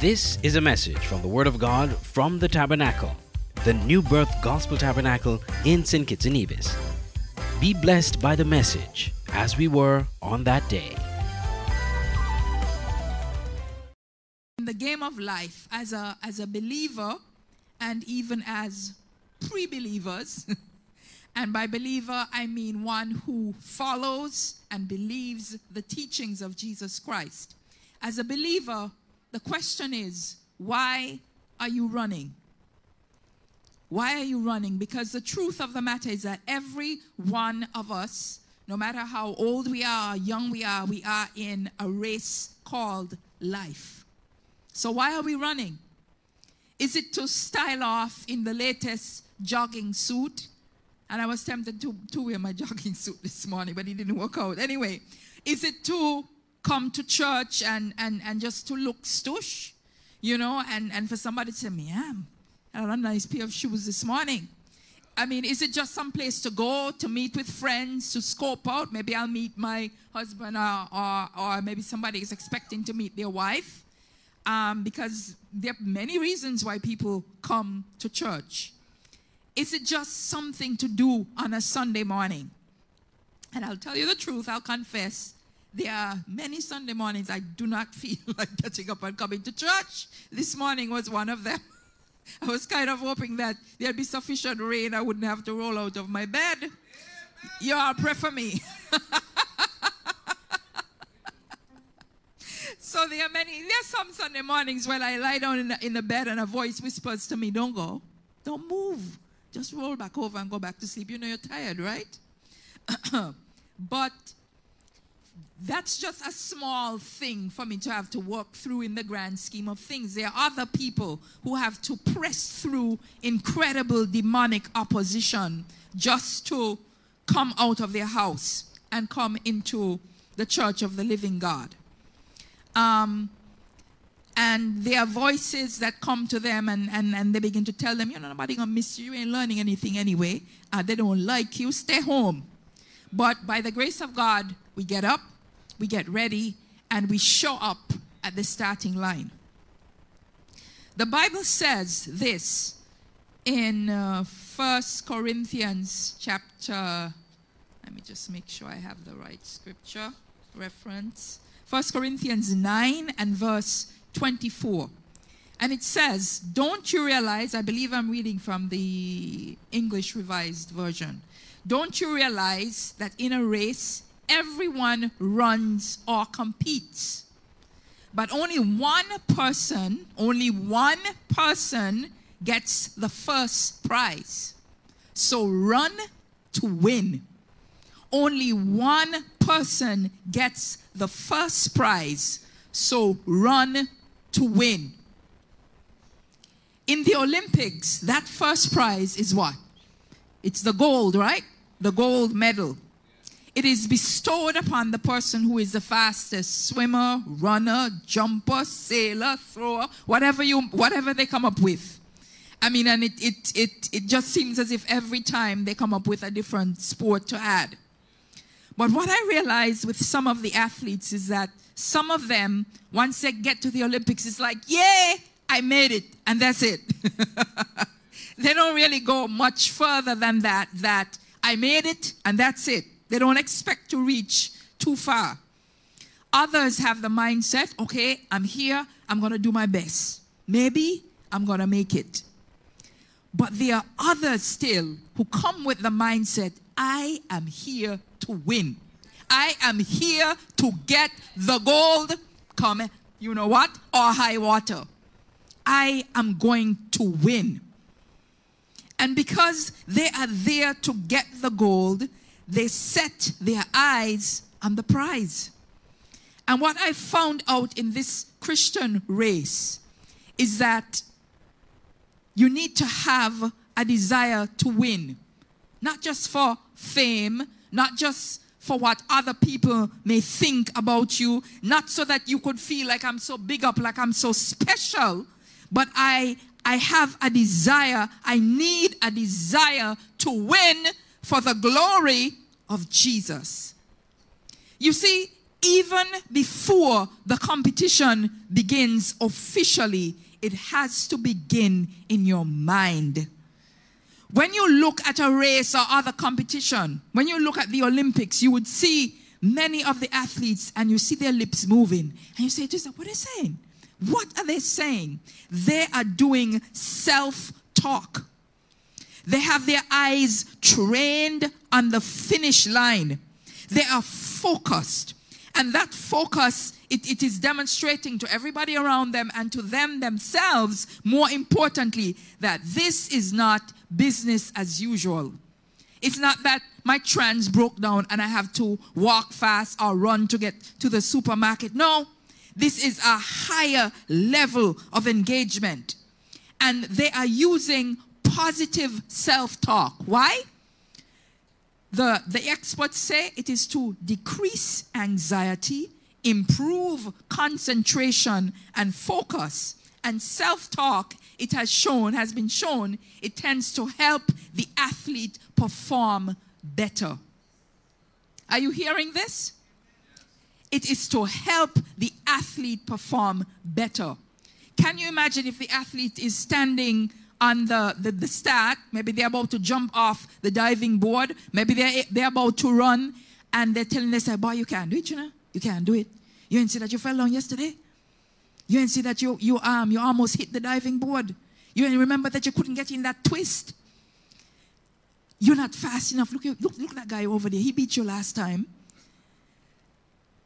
This is a message from the Word of God from the Tabernacle, the New Birth Gospel Tabernacle in St. Kitts and Nevis. Be blessed by the message as we were on that day. in the game of life as a as a believer and even as pre-believers and by believer i mean one who follows and believes the teachings of jesus christ as a believer the question is why are you running why are you running because the truth of the matter is that every one of us no matter how old we are young we are we are in a race called life so why are we running? Is it to style off in the latest jogging suit? And I was tempted to, to wear my jogging suit this morning, but it didn't work out. Anyway, is it to come to church and, and, and just to look stush? You know, and, and for somebody to say, man, I had a nice pair of shoes this morning. I mean, is it just some place to go to meet with friends, to scope out? Maybe I'll meet my husband, or, or, or maybe somebody is expecting to meet their wife um, because there are many reasons why people come to church. Is it just something to do on a Sunday morning? And I'll tell you the truth, I'll confess. There are many Sunday mornings I do not feel like getting up and coming to church. This morning was one of them. I was kind of hoping that there'd be sufficient rain, I wouldn't have to roll out of my bed. You all pray for me. So there are many, there's some Sunday mornings when I lie down in the, in the bed and a voice whispers to me, Don't go, don't move, just roll back over and go back to sleep. You know you're tired, right? but that's just a small thing for me to have to work through in the grand scheme of things. There are other people who have to press through incredible demonic opposition just to come out of their house and come into the church of the living God. Um, and there are voices that come to them and, and, and they begin to tell them, you know, nobody gonna miss you. You ain't learning anything anyway. Uh, they don't like you. Stay home. But by the grace of God, we get up, we get ready, and we show up at the starting line. The Bible says this in uh, 1 Corinthians chapter, let me just make sure I have the right scripture reference. 1 Corinthians 9 and verse 24. And it says, Don't you realize, I believe I'm reading from the English Revised Version. Don't you realize that in a race, everyone runs or competes? But only one person, only one person gets the first prize. So run to win. Only one person gets the first prize. So run to win. In the Olympics, that first prize is what? It's the gold, right? The gold medal. It is bestowed upon the person who is the fastest swimmer, runner, jumper, sailor, thrower, whatever you whatever they come up with. I mean, and it it it it just seems as if every time they come up with a different sport to add. But what I realize with some of the athletes is that some of them, once they get to the Olympics, it's like, yay, I made it, and that's it. they don't really go much further than that, that I made it, and that's it. They don't expect to reach too far. Others have the mindset, okay, I'm here, I'm going to do my best. Maybe I'm going to make it. But there are others still who come with the mindset, I am here to win. I am here to get the gold, come, you know what, or high water. I am going to win. And because they are there to get the gold, they set their eyes on the prize. And what I found out in this Christian race is that you need to have a desire to win, not just for fame, not just for what other people may think about you, not so that you could feel like I'm so big up, like I'm so special, but I I have a desire, I need a desire to win for the glory of Jesus. You see, even before the competition begins officially, it has to begin in your mind. When you look at a race or other competition, when you look at the Olympics, you would see many of the athletes and you see their lips moving. And you say, just what are they saying? What are they saying? They are doing self talk. They have their eyes trained on the finish line. They are focused. And that focus, it, it is demonstrating to everybody around them and to them themselves, more importantly, that this is not business as usual. It's not that my trans broke down and I have to walk fast or run to get to the supermarket. No, this is a higher level of engagement. And they are using positive self talk. Why? The, the experts say it is to decrease anxiety, improve concentration and focus. And self talk, it has shown, has been shown, it tends to help the athlete perform better. Are you hearing this? It is to help the athlete perform better. Can you imagine if the athlete is standing on the, the, the start, maybe they're about to jump off the diving board, maybe they're, they're about to run, and they're telling themselves, boy, you can't do it, you know? You can't do it. You didn't see that you fell down yesterday? You didn't see that you, you, um, you almost hit the diving board? You didn't remember that you couldn't get in that twist? You're not fast enough. Look, look, look at that guy over there. He beat you last time.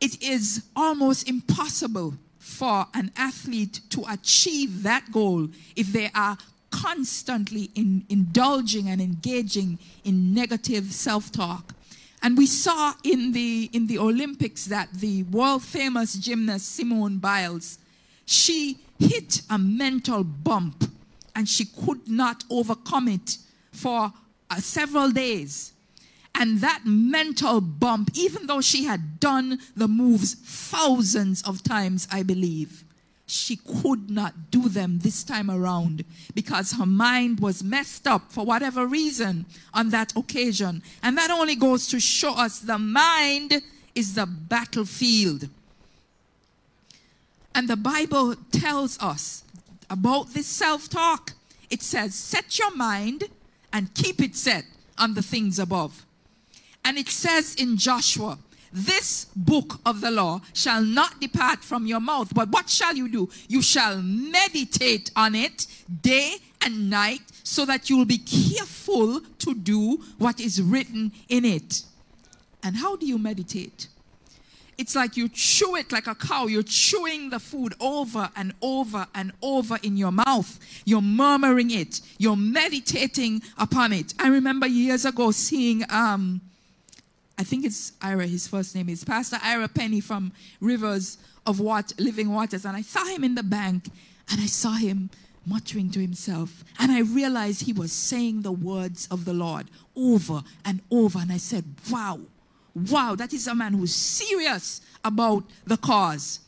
It is almost impossible for an athlete to achieve that goal if they are constantly in, indulging and engaging in negative self-talk. And we saw in the, in the Olympics that the world famous gymnast Simone Biles, she hit a mental bump and she could not overcome it for uh, several days. And that mental bump, even though she had done the moves thousands of times, I believe, she could not do them this time around because her mind was messed up for whatever reason on that occasion. And that only goes to show us the mind is the battlefield. And the Bible tells us about this self talk. It says, Set your mind and keep it set on the things above. And it says in Joshua, this book of the law shall not depart from your mouth. But what shall you do? You shall meditate on it day and night so that you will be careful to do what is written in it. And how do you meditate? It's like you chew it like a cow. You're chewing the food over and over and over in your mouth. You're murmuring it. You're meditating upon it. I remember years ago seeing um, I think it's Ira, his first name is Pastor Ira Penny from Rivers of What Living Waters. And I saw him in the bank and I saw him muttering to himself. And I realized he was saying the words of the Lord over and over. And I said, Wow, wow, that is a man who's serious about the cause.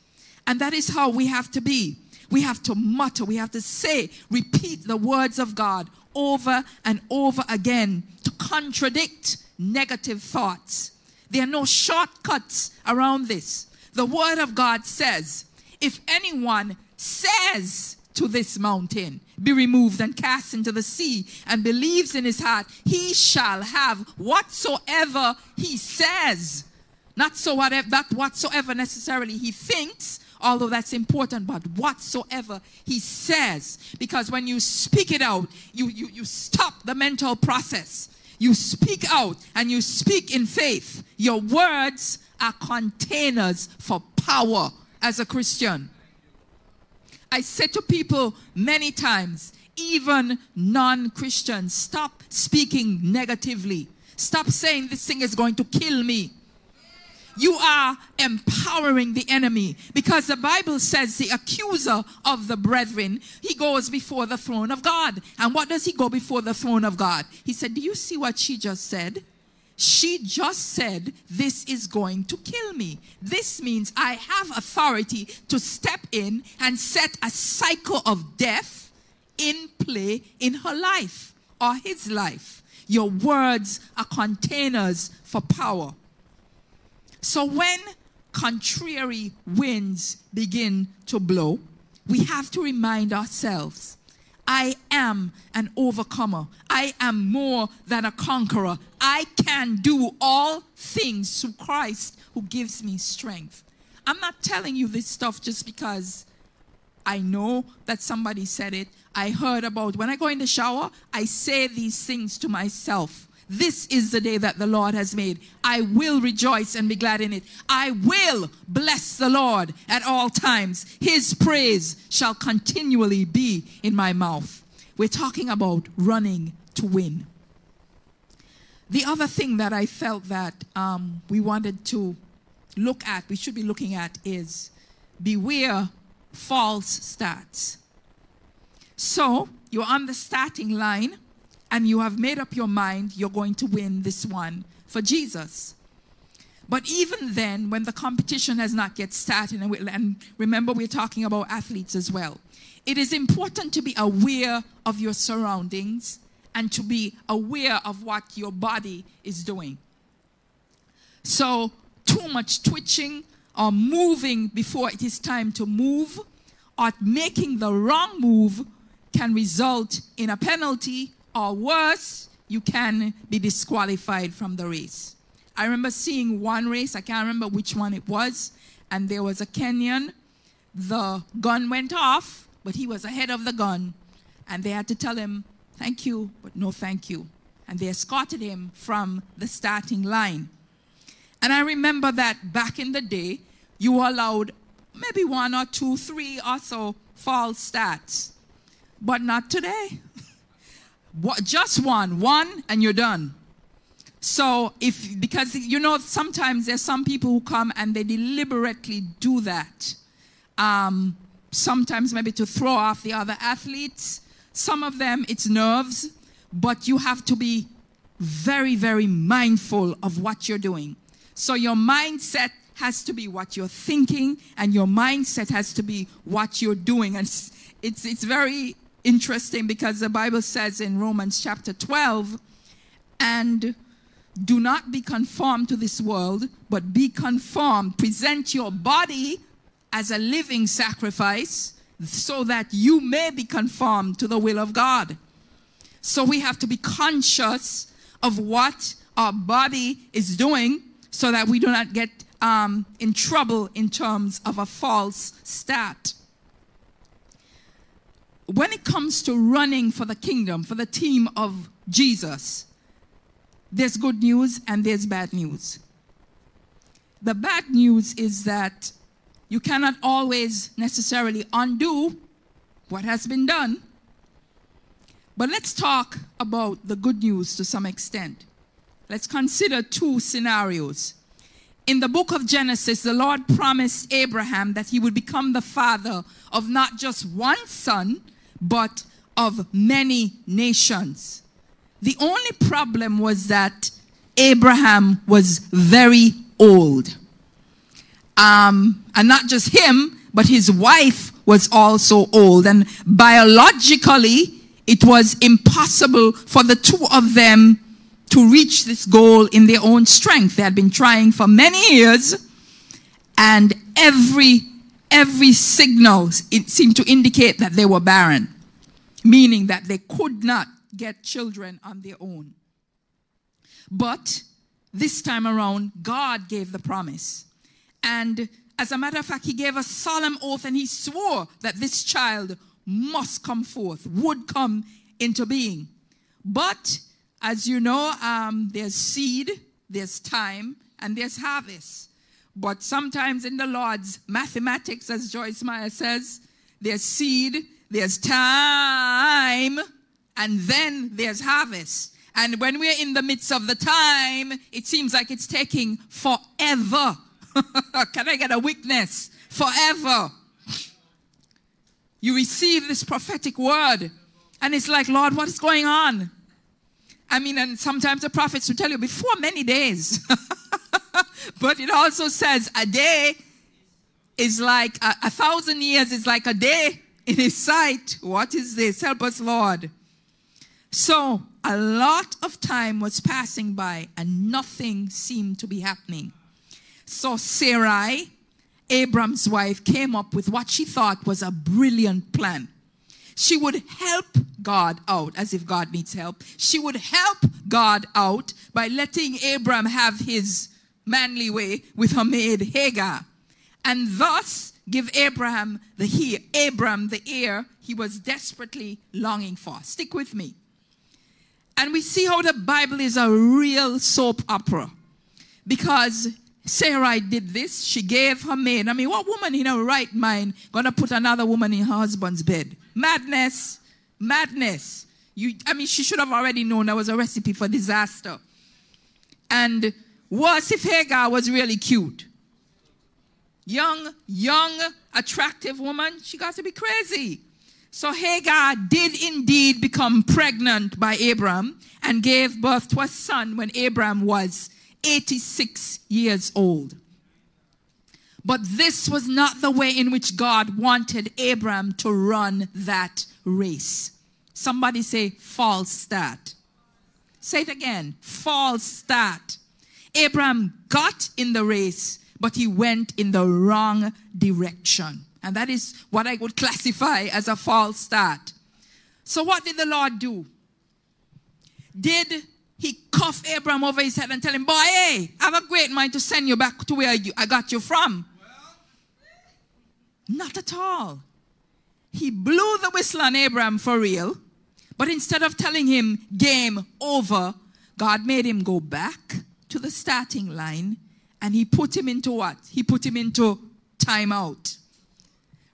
And that is how we have to be. We have to mutter, we have to say, repeat the words of God over and over again to contradict negative thoughts. There are no shortcuts around this. The Word of God says, if anyone says to this mountain, be removed and cast into the sea, and believes in his heart, he shall have whatsoever he says. Not so whatever that whatsoever necessarily he thinks, although that's important, but whatsoever he says. Because when you speak it out, you, you, you stop the mental process. You speak out and you speak in faith. Your words are containers for power as a Christian. I said to people many times, even non Christians, stop speaking negatively. Stop saying this thing is going to kill me you are empowering the enemy because the Bible says the accuser of the brethren, he goes before the throne of God. And what does he go before the throne of God? He said, Do you see what she just said? She just said, This is going to kill me. This means I have authority to step in and set a cycle of death in play in her life or his life. Your words are containers for power. So when contrary winds begin to blow, we have to remind ourselves I am an overcomer. I am more than a conqueror. I can do all things through Christ who gives me strength. I'm not telling you this stuff just because I know that somebody said it. I heard about when I go in the shower, I say these things to myself. This is the day that the Lord has made. I will rejoice and be glad in it. I will bless the Lord at all times. His praise shall continually be in my mouth. We're talking about running to win. The other thing that I felt that um, we wanted to look at, we should be looking at, is beware false starts. So you're on the starting line and you have made up your mind you're going to win this one for Jesus. But even then, when the competition has not yet started, and, we, and, remember we're talking about athletes as well, it is important to be aware of your surroundings and to be aware of what your body is doing. So, too much twitching or moving before it is time to move or making the wrong move can result in a penalty or worse, you can be disqualified from the race. I remember seeing one race, I can't remember which one it was, and there was a Kenyan. The gun went off, but he was ahead of the gun, and they had to tell him, Thank you, but no thank you. And they escorted him from the starting line. And I remember that back in the day, you were allowed maybe one or two, three or so false starts, but not today. Just one, one, and you're done. So if because you know sometimes there's some people who come and they deliberately do that. Um, sometimes maybe to throw off the other athletes. Some of them it's nerves, but you have to be very very mindful of what you're doing. So your mindset has to be what you're thinking, and your mindset has to be what you're doing. And it's, it's very interesting because the Bible says in Romans chapter 12, and do not be conformed to this world, but be conformed. Present your body as a living sacrifice so that you may be conformed to the will of God. So we have to be conscious of what our body is doing so that we do not get um, in trouble in terms of a false start when it comes to running for the kingdom, for the team of Jesus, there's good news and there's bad news. The bad news is that you cannot always necessarily undo what has been done. But let's talk about the good news to some extent. Let's consider two scenarios. In the book of Genesis, the Lord promised Abraham that he would become the father of not just one son, but of many nations. The only problem was that Abraham was very old. Um, and not just him, but his wife was also old. And biologically, it was impossible for the two of them to reach this goal in their own strength. They had been trying for many years, and every every signal seemed to indicate that they were barren, meaning that they could not get children on their own. But this time around, God gave the promise. And as a matter of fact, he gave a solemn oath and he swore that this child must come forth, would come into being. But as you know, um, there's seed, there's time, and there's harvest. But sometimes in the Lord's mathematics, as Joyce Meyer says, there's seed, there's time, and then there's harvest. And when we're in the midst of the time, it seems like it's taking forever. Can I get a witness? Forever. You receive this prophetic word, and it's like, Lord, what is going on? I mean, and sometimes the prophets will tell you before many days. but it also says a day is like a, a, thousand years is like a day in his sight. What is this? Help us, Lord. So a lot of time was passing by and nothing seemed to be happening. So Sarai, Abram's wife, came up with what she thought was a brilliant plan. She would help God out as if God needs help. She would help God out by letting Abram have his manly way with her maid Hagar, and thus give Abraham the heir, Abram the heir he was desperately longing for. Stick with me. And we see how the Bible is a real soap opera. Because Sarai did this. She gave her maid. I mean, what woman in her right mind gonna put another woman in her husband's bed? Madness. Madness. You, I mean, she should have already known that was a recipe for disaster. And worse if Hagar was really cute. Young, young, attractive woman, she got to be crazy. So Hagar did indeed become pregnant by Abram and gave birth to a son when Abram was 86 years old. But this was not the way in which God wanted Abram to run that race. Somebody say, false start. Say it again, false start. Abram got in the race, but he went in the wrong direction. And that is what I would classify as a false start. So, what did the Lord do? Did he cuff Abram over his head and tell him, Boy, hey, I have a great mind to send you back to where you, I got you from? Well. Not at all. He blew the whistle on Abram for real, but instead of telling him, Game over, God made him go back to the starting line and he put him into what? He put him into timeout.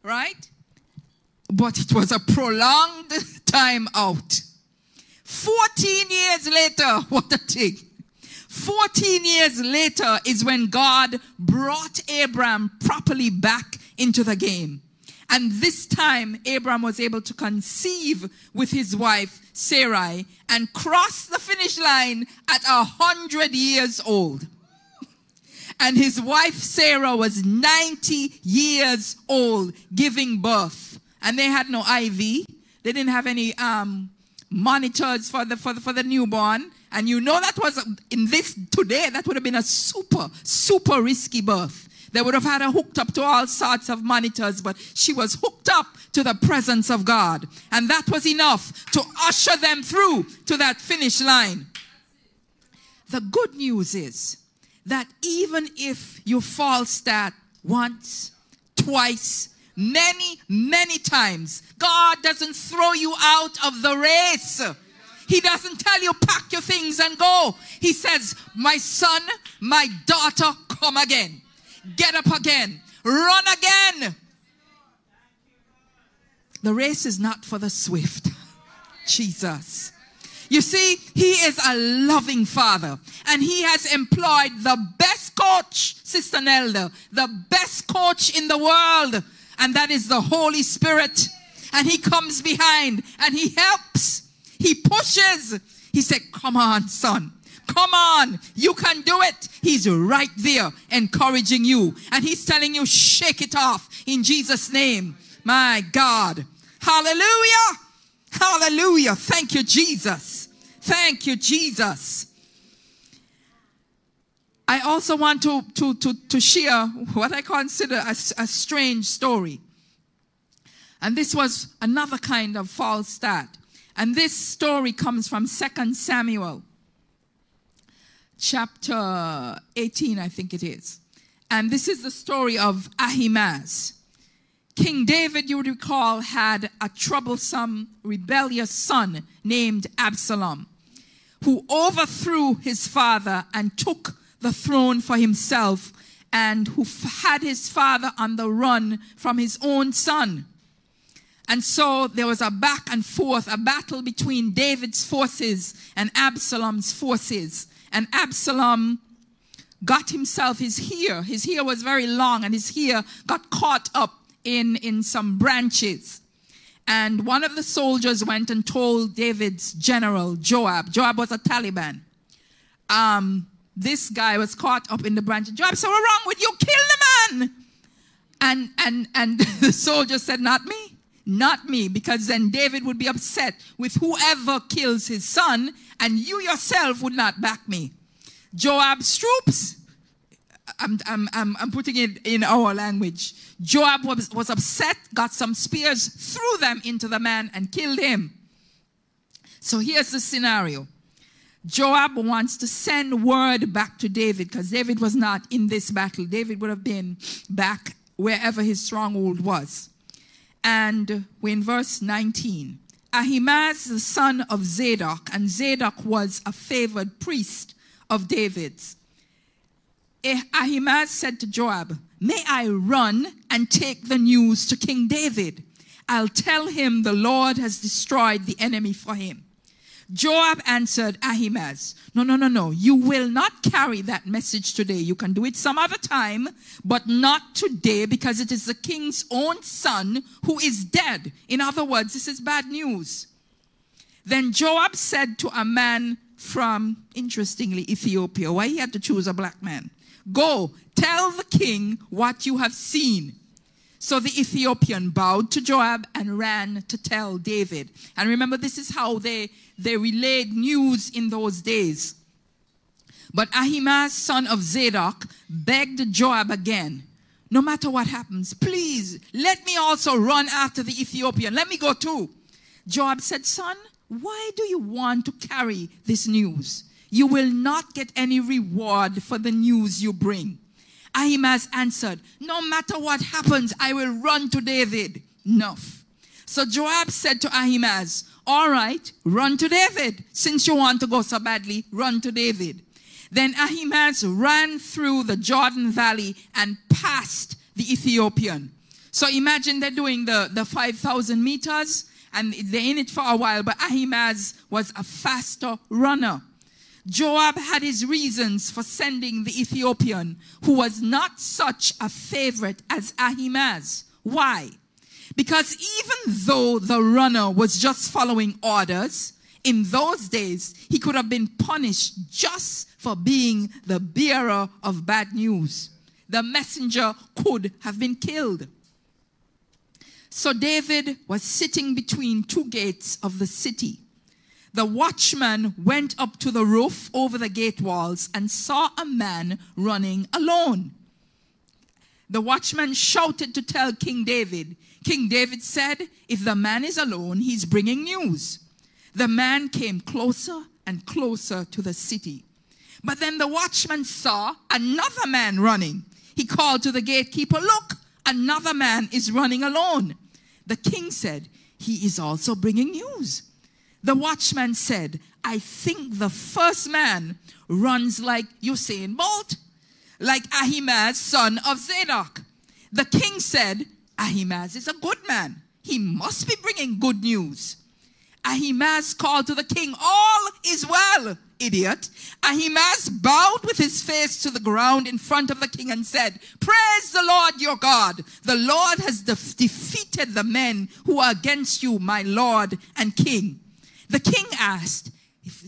Right? But it was a prolonged timeout. 14 years later, what a thing. 14 years later is when God brought Abram properly back into the game. And this time, Abram was able to conceive with his wife, Sarai, and cross the finish line at a hundred years old. And his wife, Sarah, was 90 years old, giving birth. And they had no IV. They didn't have any um, monitors for the, for the, for the newborn. And you know that was in this today, that would have been a super, super risky birth. They would have had her hooked up to all sorts of monitors, but she was hooked up to the presence of God. And that was enough to usher them through to that finish line. The good news is that even if you fall start once, twice, many, many times, God doesn't throw you out of the race. He doesn't tell you, pack your things and go. He says, My son, my daughter, come again. Get up again. Run again. The race is not for the swift. Jesus. You see, he is a loving father and he has employed the best coach, Sister Nelda, the best coach in the world, and that is the Holy Spirit. And he comes behind and he helps, he pushes. He said, Come on, son. Come on, you can do it. He's right there encouraging you. And he's telling you, shake it off in Jesus' name. My God. Hallelujah. Hallelujah. Thank you, Jesus. Thank you, Jesus. I also want to, to, to, to share what I consider a, a strange story. And this was another kind of false start. And this story comes from 2 Samuel chapter 18, I think it is. And this is the story of Ahimaaz. King David, you would recall, had a troublesome, rebellious son named Absalom, who overthrew his father and took the throne for himself, and who had his father on the run from his own son. And so there was a back and forth, a battle between David's forces and Absalom's forces and Absalom got himself his hair. His hair was very long, and his hair got caught up in, in some branches. And one of the soldiers went and told David's general, Joab. Joab was a Taliban. Um, this guy was caught up in the branches. Joab said, What's wrong with you? Kill the man. And, and, and the soldier said, Not me. Not me, because then David would be upset with whoever kills his son, and you yourself would not back me. Joab's troops, I'm, I'm, I'm, I'm putting it in our language. Joab was, was upset, got some spears, threw them into the man, and killed him. So here's the scenario Joab wants to send word back to David because David was not in this battle. David would have been back wherever his stronghold was. And we're in verse 19. Ahimaaz, the son of Zadok, and Zadok was a favored priest of David's. Eh, Ahimaaz said to Joab, May I run and take the news to King David? I'll tell him the Lord has destroyed the enemy for him. Joab answered Ahimaaz, No, no, no, no. You will not carry that message today. You can do it some other time, but not today because it is the king's own son who is dead. In other words, this is bad news. Then Joab said to a man from, interestingly, Ethiopia, why he had to choose a black man, Go, tell the king what you have seen. So the Ethiopian bowed to Joab and ran to tell David. And remember, this is how they, they relayed news in those days. But Ahimaaz, son of Zadok, begged Joab again, No matter what happens, please let me also run after the Ethiopian. Let me go too. Joab said, Son, why do you want to carry this news? You will not get any reward for the news you bring. Ahimaaz answered, No matter what happens, I will run to David. Enough. So Joab said to Ahimaaz, All right, run to David. Since you want to go so badly, run to David. Then Ahimaaz ran through the Jordan Valley and passed the Ethiopian. So imagine they're doing the, the 5,000 meters and they're in it for a while, but Ahimaaz was a faster runner. Joab had his reasons for sending the Ethiopian, who was not such a favorite as Ahimaaz. Why? Because even though the runner was just following orders, in those days he could have been punished just for being the bearer of bad news. The messenger could have been killed. So David was sitting between two gates of the city the watchman went up to the roof over the gate walls and saw a man running alone. The watchman shouted to tell King David. King David said, If the man is alone, he's bringing news. The man came closer and closer to the city. But then the watchman saw another man running. He called to the gatekeeper, Look, another man is running alone. The king said, He is also bringing news. The watchman said, I think the first man runs like Usain Bolt, like Ahimaaz, son of Zadok. The king said, Ahimaaz is a good man. He must be bringing good news. Ahimaaz called to the king, All is well, idiot. Ahimaaz bowed with his face to the ground in front of the king and said, Praise the Lord your God. The Lord has defeated the men who are against you, my Lord and king. The king asked,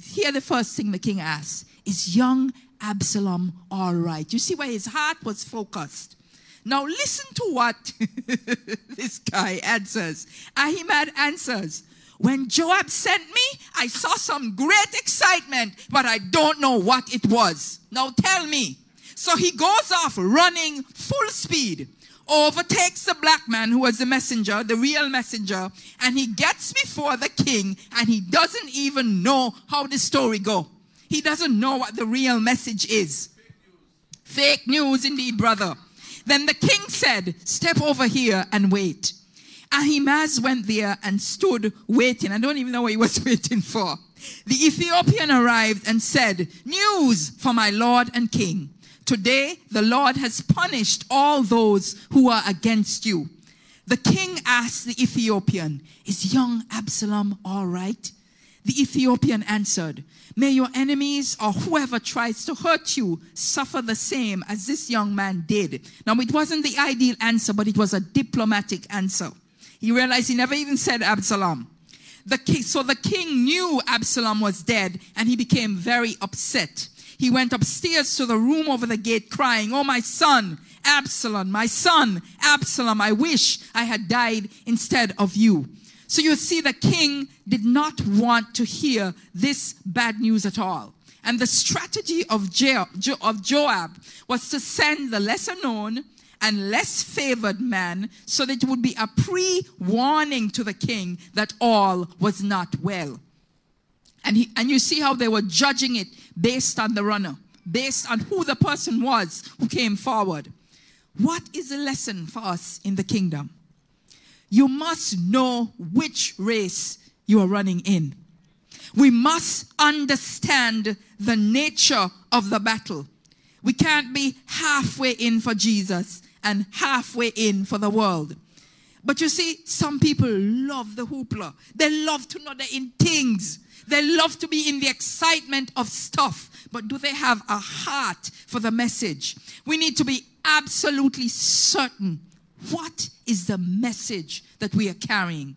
here the first thing the king asked, is young Absalom all right? You see where his heart was focused. Now listen to what this guy answers. Ahimaaz answers, when Joab sent me, I saw some great excitement, but I don't know what it was. Now tell me. So he goes off running full speed overtakes the black man who was the messenger, the real messenger, and he gets before the king and he doesn't even know how the story go. He doesn't know what the real message is. Fake news, Fake news indeed, brother. Then the king said, Step over here and wait. Ahimaaz went there and stood waiting. I don't even know what he was waiting for. The Ethiopian arrived and said, News for my lord and king. Today, the Lord has punished all those who are against you. The king asked the Ethiopian, Is young Absalom all right? The Ethiopian answered, May your enemies or whoever tries to hurt you suffer the same as this young man did. Now, it wasn't the ideal answer, but it was a diplomatic answer. He realized he never even said Absalom. The king, so the king knew Absalom was dead and he became very upset. He went upstairs to the room over the gate crying, Oh, my son, Absalom, my son, Absalom, I wish I had died instead of you. So you see, the king did not want to hear this bad news at all. And the strategy of, Jo- of Joab was to send the lesser known and less favored man so that it would be a pre warning to the king that all was not well. And, he, and you see how they were judging it based on the runner, based on who the person was who came forward. What is the lesson for us in the kingdom? You must know which race you are running in. We must understand the nature of the battle. We can't be halfway in for Jesus and halfway in for the world. But you see, some people love the hoopla. They love to know they're in things. They love to be in the excitement of stuff. But do they have a heart for the message? We need to be absolutely certain what is the message that we are carrying.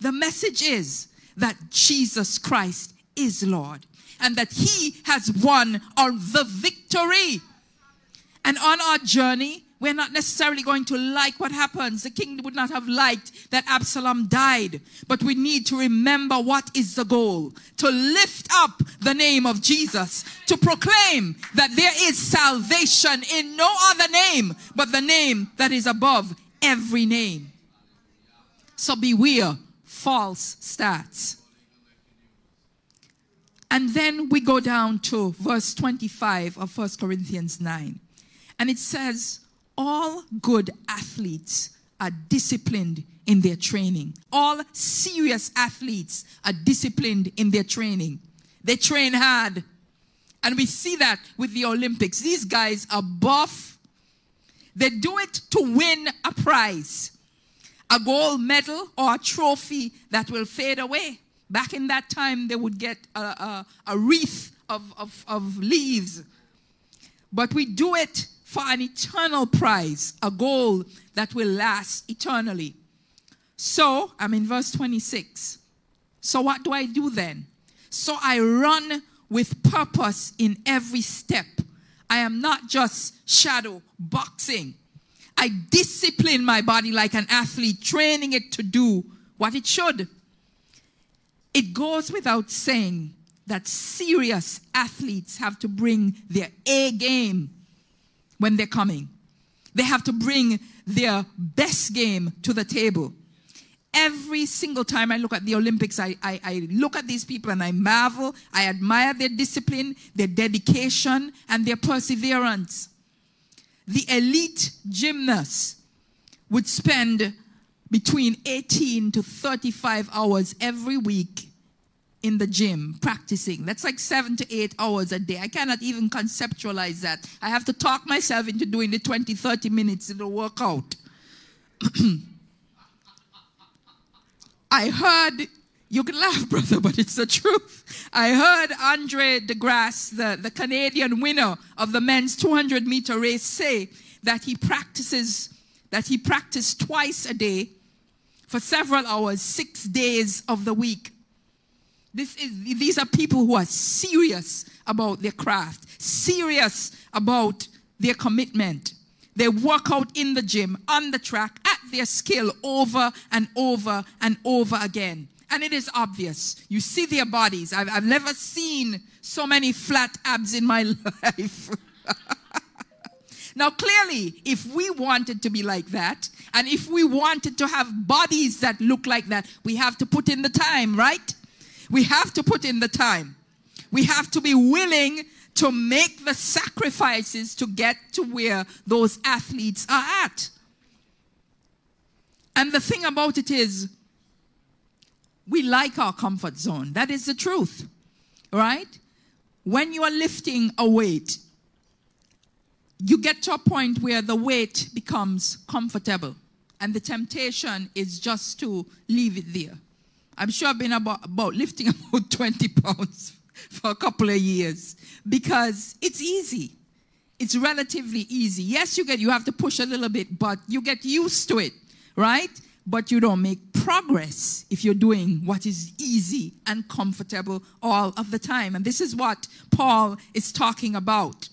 The message is that Jesus Christ is Lord and that He has won all the victory. And on our journey, we're not necessarily going to like what happens. The king would not have liked that Absalom died. But we need to remember what is the goal to lift up the name of Jesus, to proclaim that there is salvation in no other name but the name that is above every name. So beware false starts. And then we go down to verse 25 of 1 Corinthians 9. And it says, All good athletes are disciplined in their training. All serious athletes are disciplined in their training. They train hard. And we see that with the Olympics. These guys are buff. They do it to win a prize, a gold medal or a trophy that will fade away. Back in that time, they would get a, a, a wreath of, of, of leaves. But we do it for an eternal prize, a goal that will last eternally. So, I'm in verse 26. So, what do I do then? So, I run with purpose in every step. I am not just shadow boxing. I discipline my body like an athlete, training it to do what it should. It goes without saying that serious athletes have to bring their A game when they're coming. They have to bring their best game to the table. Every single time I look at the Olympics, I, I, I, look at these people and I marvel. I admire their discipline, their dedication, and their perseverance. The elite gymnasts would spend between 18 to 35 hours every week in the gym practicing. That's like seven to eight hours a day. I cannot even conceptualize that. I have to talk myself into doing the 20, 30 minutes in the workout. I heard, you can laugh, brother, but it's the truth. I heard Andre De Grasse, the, the Canadian winner of the men's 200 meter race, say that he practices, that he practiced twice a day for several hours, six days of the week. This is, these are people who are serious about their craft, serious about their commitment. They work out in the gym, on the track, at their skill over and over and over again. And it is obvious. You see their bodies. I've, I've never seen so many flat abs in my life. now, clearly, if we wanted to be like that, and if we wanted to have bodies that look like that, we have to put in the time, right? We have to put in the time. We have to be willing to make the sacrifices to get to where those athletes are at. And the thing about it is, we like our comfort zone. That is the truth, right? When you are lifting a weight, you get to a point where the weight becomes comfortable, and the temptation is just to leave it there. I'm sure I've been about, about lifting about 20 pounds for a couple of years because it's easy. It's relatively easy. Yes, you get you have to push a little bit, but you get used to it, right? But you don't make progress if you're doing what is easy and comfortable all of the time. And this is what Paul is talking about.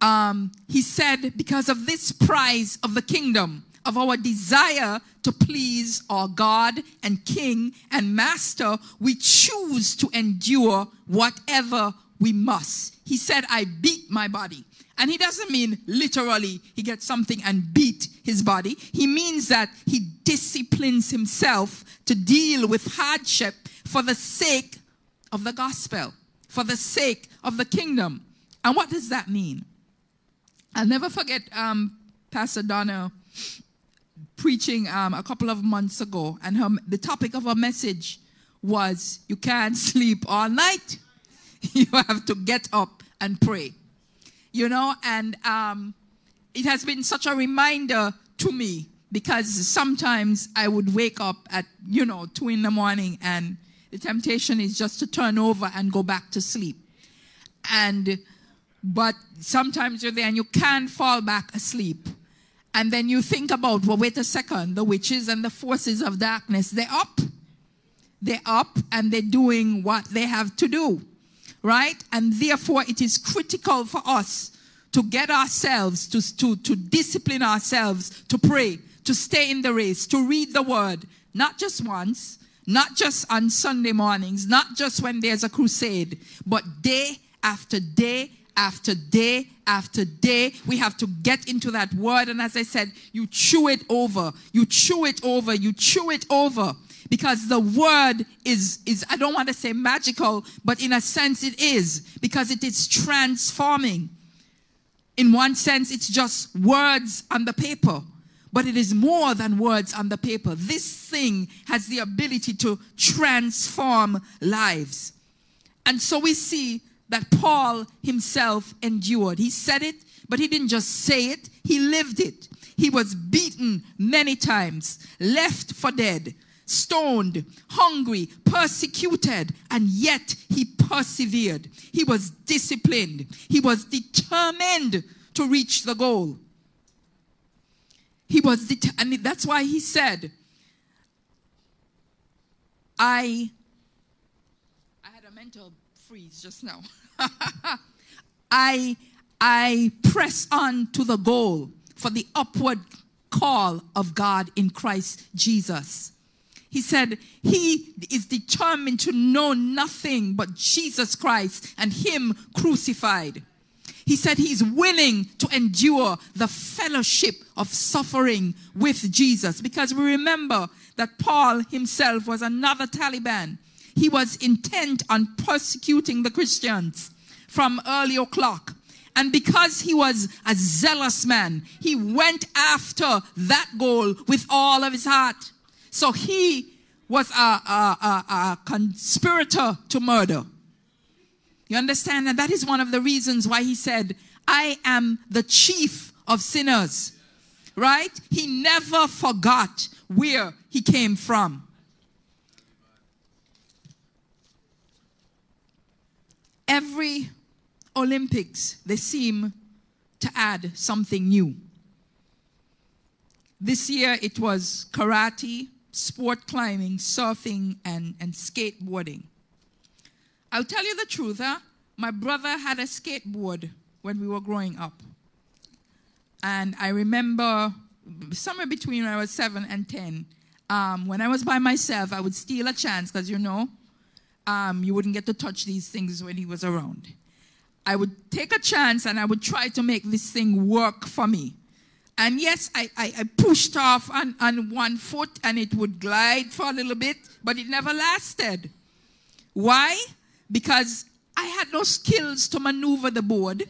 Um, he said, Because of this prize of the kingdom, of our desire to please our God and King and Master, we choose to endure whatever we must. He said, I beat my body. And he doesn't mean literally he gets something and beat his body. He means that he disciplines himself to deal with hardship for the sake of the gospel, for the sake of the kingdom. And what does that mean? I'll never forget um, Pastor Donna preaching um, a couple of months ago, and her, the topic of her message was You can't sleep all night. You have to get up and pray you know, and um, it has been such a reminder to me because sometimes I would wake up at, you know, two in the morning and the temptation is just to turn over and go back to sleep. And, but sometimes you're there and you can't fall back asleep. And then you think about, well, wait a second, the witches and the forces of darkness, they're up. They're up and they're doing what they have to do right? And therefore, it is critical for us to get ourselves, to, to, to discipline ourselves, to pray, to stay in the race, to read the word, not just once, not just on Sunday mornings, not just when there's a crusade, but day after day after day after day. We have to get into that word. And as I said, you chew it over, you chew it over, you chew it over because the word is is I don't want to say magical, but in a sense it is because it is transforming. In one sense, it's just words on the paper, but it is more than words on the paper. This thing has the ability to transform lives. And so we see that Paul himself endured. He said it, but he didn't just say it, he lived it. He was beaten many times, left for dead, stoned, hungry, persecuted, and yet he persevered. He was disciplined. He was determined to reach the goal. He was, det- and that's why he said, I, I had a mental freeze just now. I, I press on to the goal for the upward call of God in Christ Jesus. He said he is determined to know nothing but Jesus Christ and Him crucified. He said he's willing to endure the fellowship of suffering with Jesus because we remember that Paul himself was another Taliban. He was intent on persecuting the Christians from early o'clock. And because he was a zealous man, he went after that goal with all of his heart. So he was a, a, a, a conspirator to murder. You understand? And that is one of the reasons why he said, I am the chief of sinners. Right? He never forgot where he came from. Every Olympics, they seem to add something new. This year it was karate, sport climbing, surfing, and, and skateboarding. I'll tell you the truth, huh? My brother had a skateboard when we were growing up. And I remember somewhere between when I was seven and 10, um, when I was by myself, I would steal a chance because you know, um, you wouldn't get to touch these things when he was around. I would take a chance and I would try to make this thing work for me. And yes, I, I, I, pushed off on, on one foot and it would glide for a little bit, but it never lasted. Why? Because I had no skills to maneuver the board.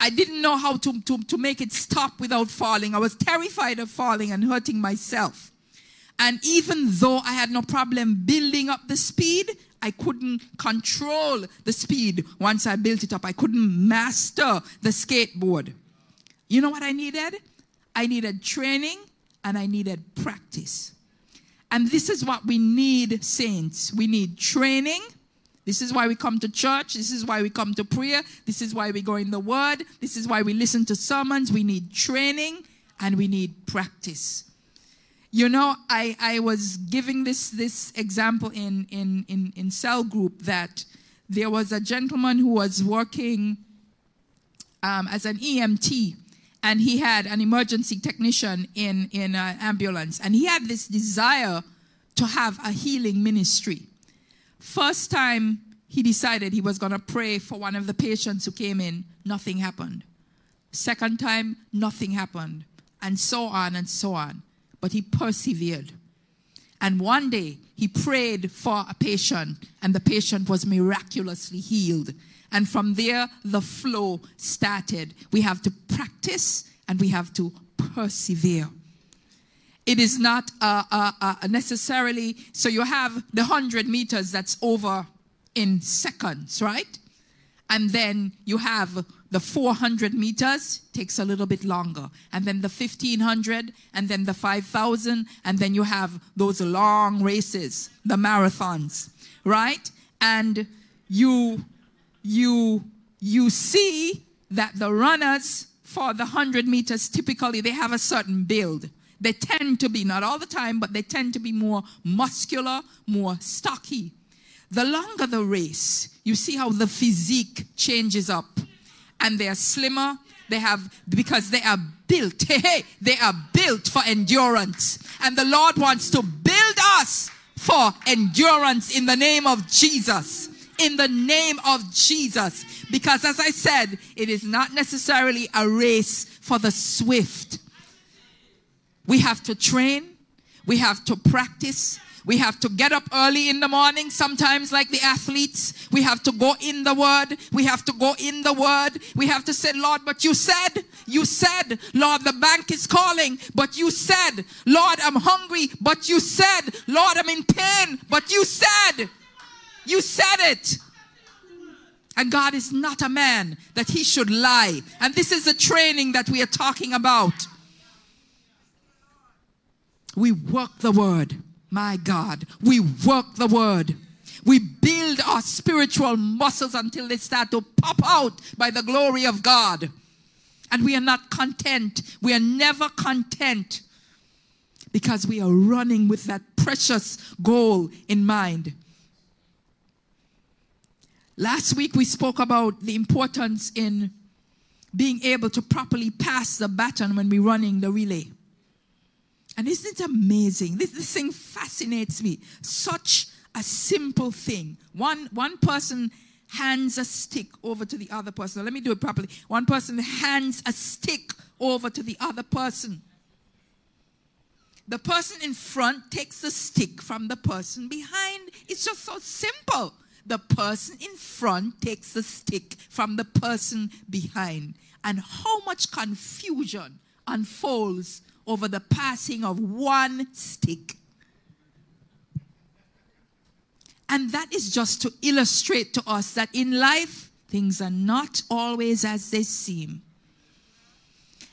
I didn't know how to, to, to make it stop without falling. I was terrified of falling and hurting myself. And even though I had no problem building up the speed, I couldn't control the speed once I built it up. I couldn't master the skateboard. You know what I needed? I needed training and I needed practice. And this is what we need, saints. We need training. This is why we come to church. This is why we come to prayer. This is why we go in the word. This is why we listen to sermons. We need training and we need practice. You know, I, I was giving this, this example in, in, in, in cell group that there was a gentleman who was working um, as an EMT and he had an emergency technician in in an ambulance, and he had this desire to have a healing ministry. First time he decided he was going to pray for one of the patients who came in, nothing happened. Second time, nothing happened, and so on and so on. But he persevered. And one day he prayed for a patient, and the patient was miraculously healed. And from there, the flow started. We have to practice and we have to persevere. It is not uh, uh, uh, necessarily, so you have the 100 meters that's over in seconds, right? And then you have the 400 meters, takes a little bit longer. And then the 1500, and then the 5000, and then you have those long races, the marathons, right? And you, you, you see that the runners for the 100 meters typically they have a certain build. They tend to be, not all the time, but they tend to be more muscular, more stocky. The longer the race, you see how the physique changes up. And they're slimmer. They have, because they are built, hey, hey, they are built for endurance. And the Lord wants to build us for endurance in the name of Jesus. In the name of Jesus. Because as I said, it is not necessarily a race for the swift. We have to train, we have to practice, we have to get up early in the morning, sometimes like the athletes. We have to go in the word. We have to go in the word. We have to say, Lord, but you said, you said, Lord, the bank is calling, but you said, Lord, I'm hungry, but you said, Lord, I'm in pain, but you said, you said it. And God is not a man that he should lie. And this is the training that we are talking about. We work the word. My God, we work the word. We build our spiritual muscles until they start to pop out by the glory of God. And we are not content. We are never content because we are running with that precious goal in mind. Last week we spoke about the importance in being able to properly pass the baton when we're running the relay. And isn't it amazing? This, this thing fascinates me. Such a simple thing. One, one person hands a stick over to the other person. Let me do it properly. One person hands a stick over to the other person. The person in front takes the stick from the person behind. It's just so simple. The person in front takes the stick from the person behind. And how much confusion unfolds over the passing of one stick. And that is just to illustrate to us that in life, things are not always as they seem.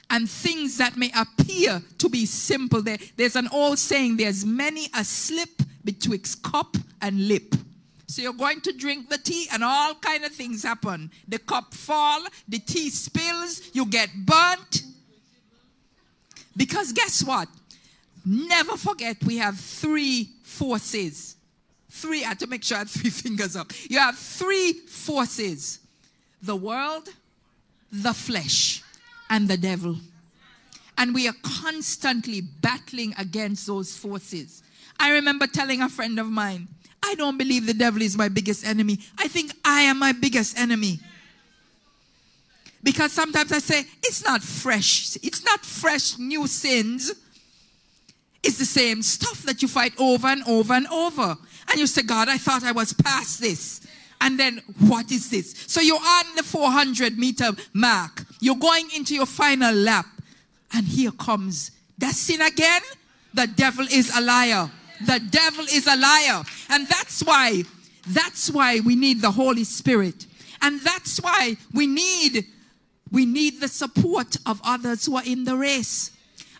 And things that may appear to be simple, there, there's an old saying there's many a slip betwixt cup and lip. So you're going to drink the tea and all kind of things happen. The cup fall, the tea spills, you get burnt, because guess what? Never forget we have three forces. Three, I had to make sure I had three fingers up. You have three forces the world, the flesh, and the devil. And we are constantly battling against those forces. I remember telling a friend of mine, I don't believe the devil is my biggest enemy. I think I am my biggest enemy. Because sometimes I say, it's not fresh. It's not fresh new sins. It's the same stuff that you fight over and over and over. And you say, God, I thought I was past this. And then what is this? So you're on the 400 meter mark. You're going into your final lap. And here comes that sin again. The devil is a liar. The devil is a liar. And that's why, that's why we need the Holy Spirit. And that's why we need we need the support of others who are in the race.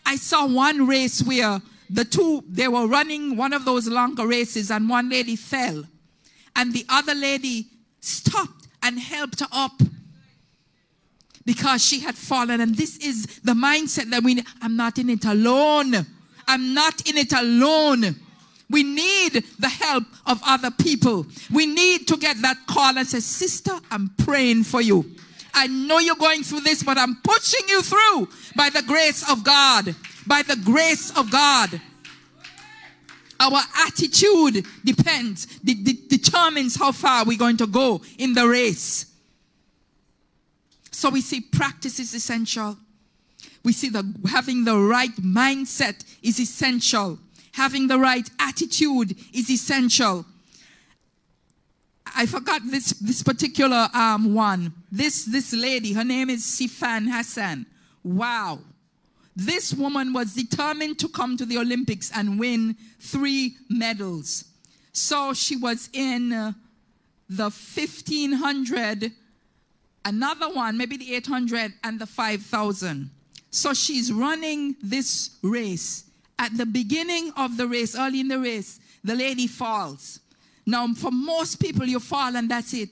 I saw one race where the two, they were running one of those longer races and one lady fell. And the other lady stopped and helped her up because she had fallen. And this is the mindset that we. I'm not in it alone. I'm not in it alone. We need the help of other people. We need to get that call and say, Sister, I'm praying for you. I know you're going through this, but I'm pushing you through by the grace of God. By the grace of God. Our attitude depends, de- de- determines how far we're going to go in the race. So we see practice is essential. We see that having the right mindset is essential. Having the right attitude is essential. I forgot this, this particular um, one. This, this lady, her name is Sifan Hassan. Wow. This woman was determined to come to the Olympics and win three medals. So she was in uh, the 1500, another one, maybe the 800, and the 5000. So she's running this race. At the beginning of the race, early in the race, the lady falls. Now, for most people, you fall and that's it.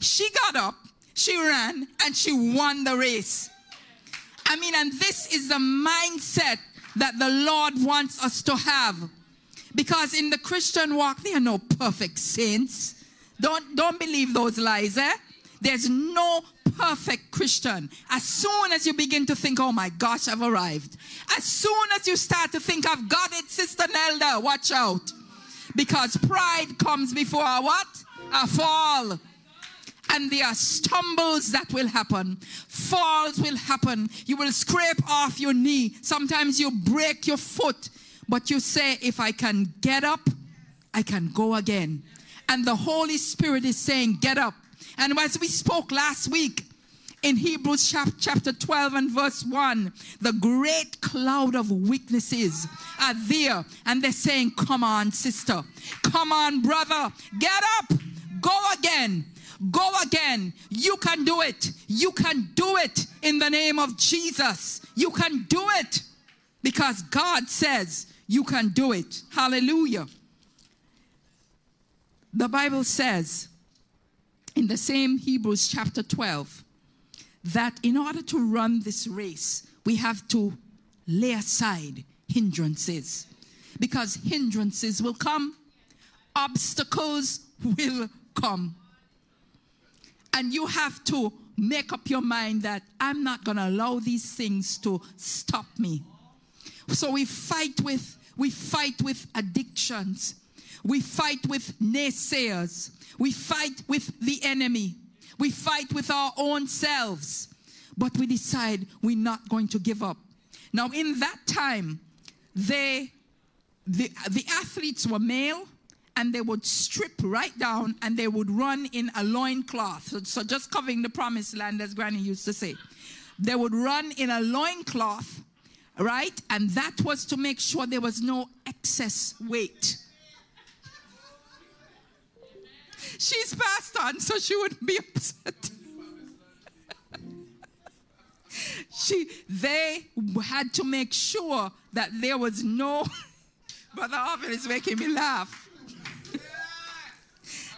She got up, she ran, and she won the race. I mean, and this is the mindset that the Lord wants us to have. Because in the Christian walk, there are no perfect saints. Don't, don't believe those lies, eh? There's no perfect Christian. As soon as you begin to think, oh my gosh, I've arrived. As soon as you start to think, I've got it, Sister Nelda, watch out. Because pride comes before a what? A fall and there are stumbles that will happen. Falls will happen. You will scrape off your knee. Sometimes you break your foot. But you say, if I can get up, I can go again. And the Holy Spirit is saying, get up. And as we spoke last week in Hebrews chapter 12 and verse 1, the great cloud of witnesses are there. And they're saying, come on, sister. Come on, brother. Get up. Go again Go again. You can do it. You can do it in the name of Jesus. You can do it because God says you can do it. Hallelujah. The Bible says in the same Hebrews chapter 12 that in order to run this race, we have to lay aside hindrances because hindrances will come, obstacles will come. And you have to make up your mind that I'm not going to allow these things to stop me. So we fight with we fight with addictions. We fight with naysayers. We fight with the enemy. We fight with our own selves. But we decide we're not going to give up. Now in that time, they the, the athletes were male and they would strip right down and they would run in a loincloth. So, so just covering the promised land, as Granny used to say. They would run in a loincloth, right? And that was to make sure there was no excess weight. She's passed on, so she wouldn't be upset. she they had to make sure that there was no brother Arvin is making me laugh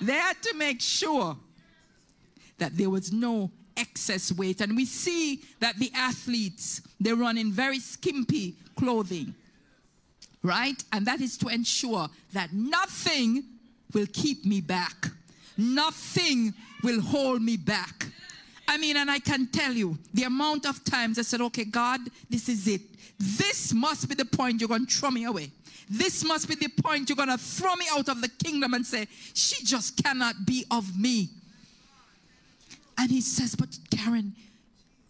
they had to make sure that there was no excess weight. And we see that the athletes, they run in very skimpy clothing, right? And that is to ensure that nothing will keep me back. Nothing will hold me back. I mean, and I can tell you the amount of times I said, okay, God, this is it. This must be the point you're going to throw me away. This must be the point you're going to throw me out of the kingdom and say, She just cannot be of me. And he says, But Karen,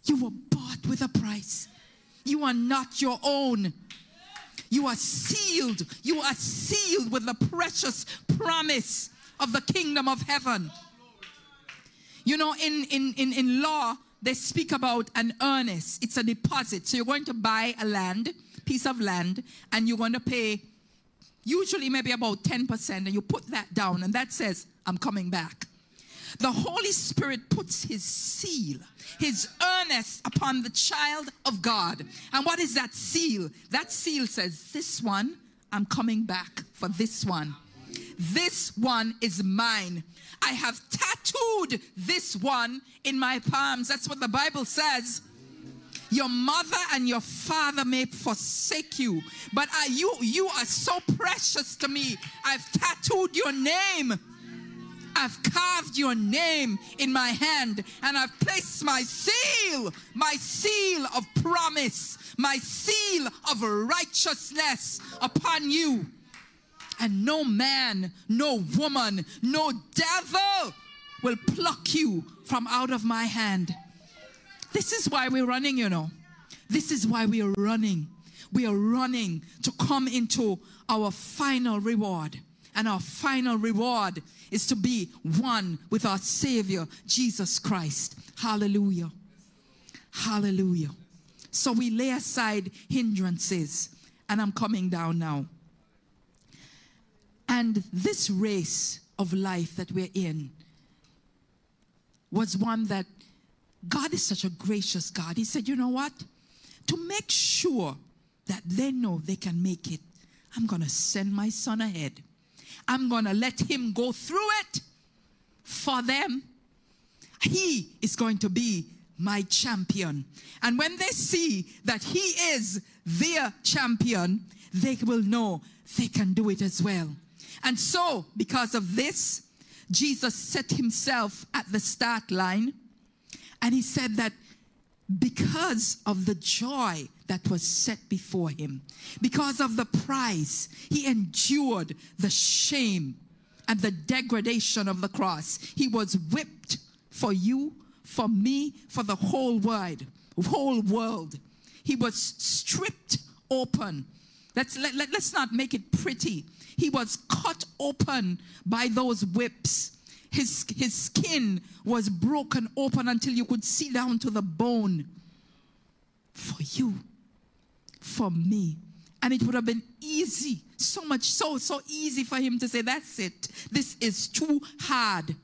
you were bought with a price. You are not your own. You are sealed. You are sealed with the precious promise of the kingdom of heaven. You know, in, in, in, in law, they speak about an earnest. It's a deposit. So you're going to buy a land piece of land and you're going to pay usually maybe about 10%, and you put that down, and that says, I'm coming back. The Holy Spirit puts his seal, his earnest upon the child of God. And what is that seal? That seal says, This one, I'm coming back for this one. This one is mine. I have tattooed this one in my palms. That's what the Bible says. Your mother and your father may forsake you, but I, you, you are so precious to me. I've tattooed your name. I've carved your name in my hand and I've placed my seal, my seal of promise, my seal of righteousness upon you. And no man, no woman, no devil will pluck you from out of my hand. This is why we're running, you know. This is why we are running. We are running to come into our final reward. And our final reward is to be one with our Savior, Jesus Christ. Hallelujah. Hallelujah. So we lay aside hindrances. And I'm coming down now. And this race of life that we're in was one that God is such a gracious God. He said, You know what? To make sure that they know they can make it, I'm going to send my son ahead. I'm going to let him go through it for them. He is going to be my champion. And when they see that he is their champion, they will know they can do it as well. And so, because of this, Jesus set himself at the start line and he said that because of the joy that was set before him, because of the prize, he endured the shame and the degradation of the cross. He was whipped for you, for me, for the whole world, whole world. He was stripped open. Let's, let, let, let's not make it pretty. He was cut open by those whips. His, his skin was broken open until you could see down to the bone. For you, for me. And it would have been easy, so much so, so easy for him to say, That's it. This is too hard.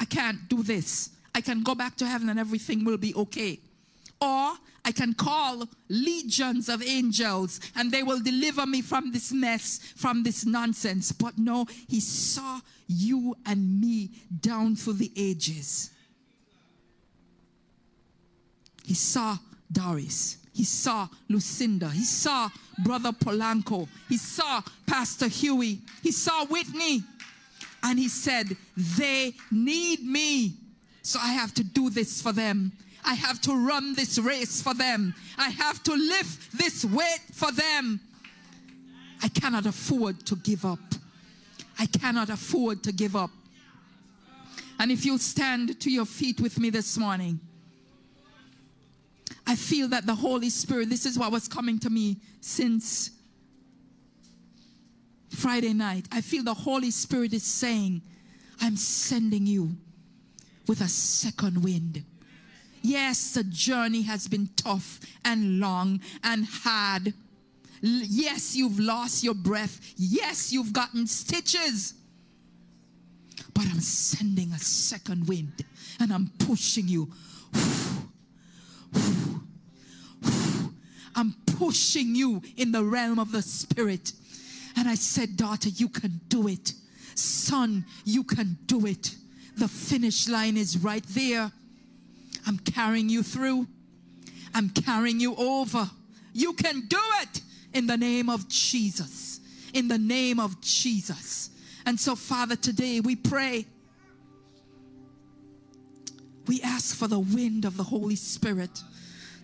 I can't do this. I can go back to heaven and everything will be okay. Or I can call legions of angels and they will deliver me from this mess, from this nonsense. But no, he saw you and me down through the ages. He saw Doris. He saw Lucinda. He saw Brother Polanco. He saw Pastor Huey. He saw Whitney. And he said, They need me. So I have to do this for them. I have to run this race for them. I have to lift this weight for them. I cannot afford to give up. I cannot afford to give up. And if you stand to your feet with me this morning, I feel that the Holy Spirit, this is what was coming to me since Friday night. I feel the Holy Spirit is saying, I'm sending you with a second wind. Yes, the journey has been tough and long and hard. Yes, you've lost your breath. Yes, you've gotten stitches. But I'm sending a second wind and I'm pushing you. I'm pushing you in the realm of the spirit. And I said, Daughter, you can do it. Son, you can do it. The finish line is right there. I'm carrying you through. I'm carrying you over. You can do it in the name of Jesus. In the name of Jesus. And so, Father, today we pray. We ask for the wind of the Holy Spirit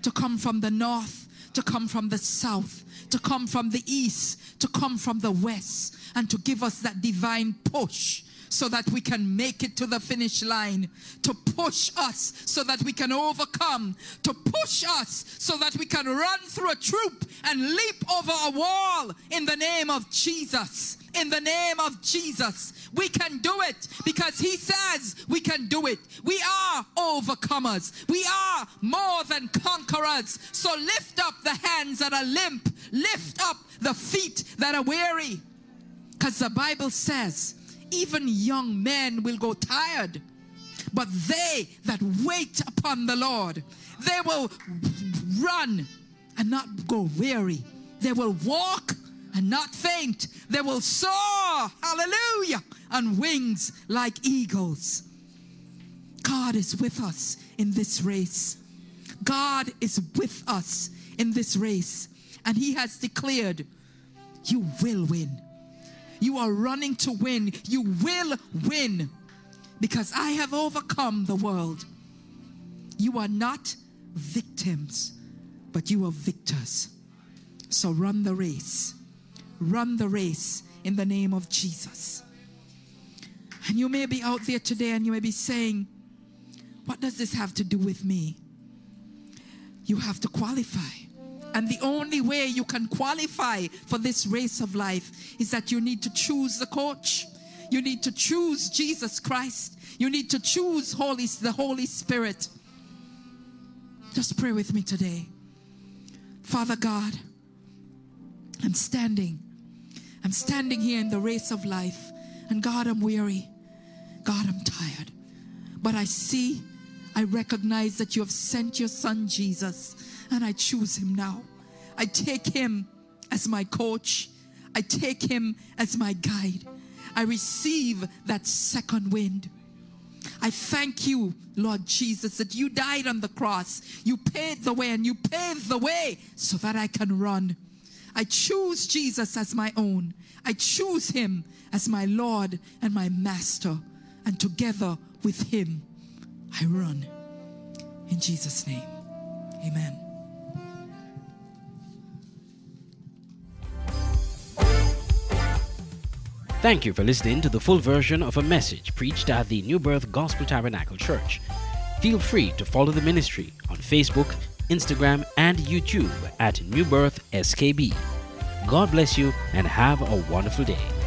to come from the north, to come from the south, to come from the east, to come from the west, and to give us that divine push so that we can make it to the finish line, to push us so that we can overcome, to push us so that we can run through a troop and leap over a wall in the name of Jesus. In the name of Jesus, we can do it because He says we can do it. We are overcomers, we are more than conquerors. So lift up the hands that are limp, lift up the feet that are weary. Because the Bible says, even young men will go tired. But they that wait upon the Lord, they will run and not go weary. They will walk and not faint. They will soar, hallelujah, on wings like eagles. God is with us in this race. God is with us in this race. And He has declared, You will win. You are running to win. You will win. because I have overcome the world. You are not victims, but you are victors. So run the race. Run the race in the name of Jesus. And you may be out there today and you may be saying, What does this have to do with me? You have to qualify. And the only way you can qualify for this race of life is that you need to choose the coach. You need to choose Jesus Christ. You need to choose Holy, the Holy Spirit. Just pray with me today. Father God, I'm standing. I'm standing here in the race of life. And God, I'm weary. God, I'm tired. But I see, I recognize that you have sent your son Jesus, and I choose him now. I take him as my coach, I take him as my guide. I receive that second wind. I thank you, Lord Jesus, that you died on the cross. You paved the way and you paved the way so that I can run. I choose Jesus as my own. I choose him as my Lord and my master. And together with him, I run. In Jesus' name, amen. Thank you for listening to the full version of a message preached at the New Birth Gospel Tabernacle Church. Feel free to follow the ministry on Facebook, Instagram, and YouTube at New Birth SKB. God bless you and have a wonderful day.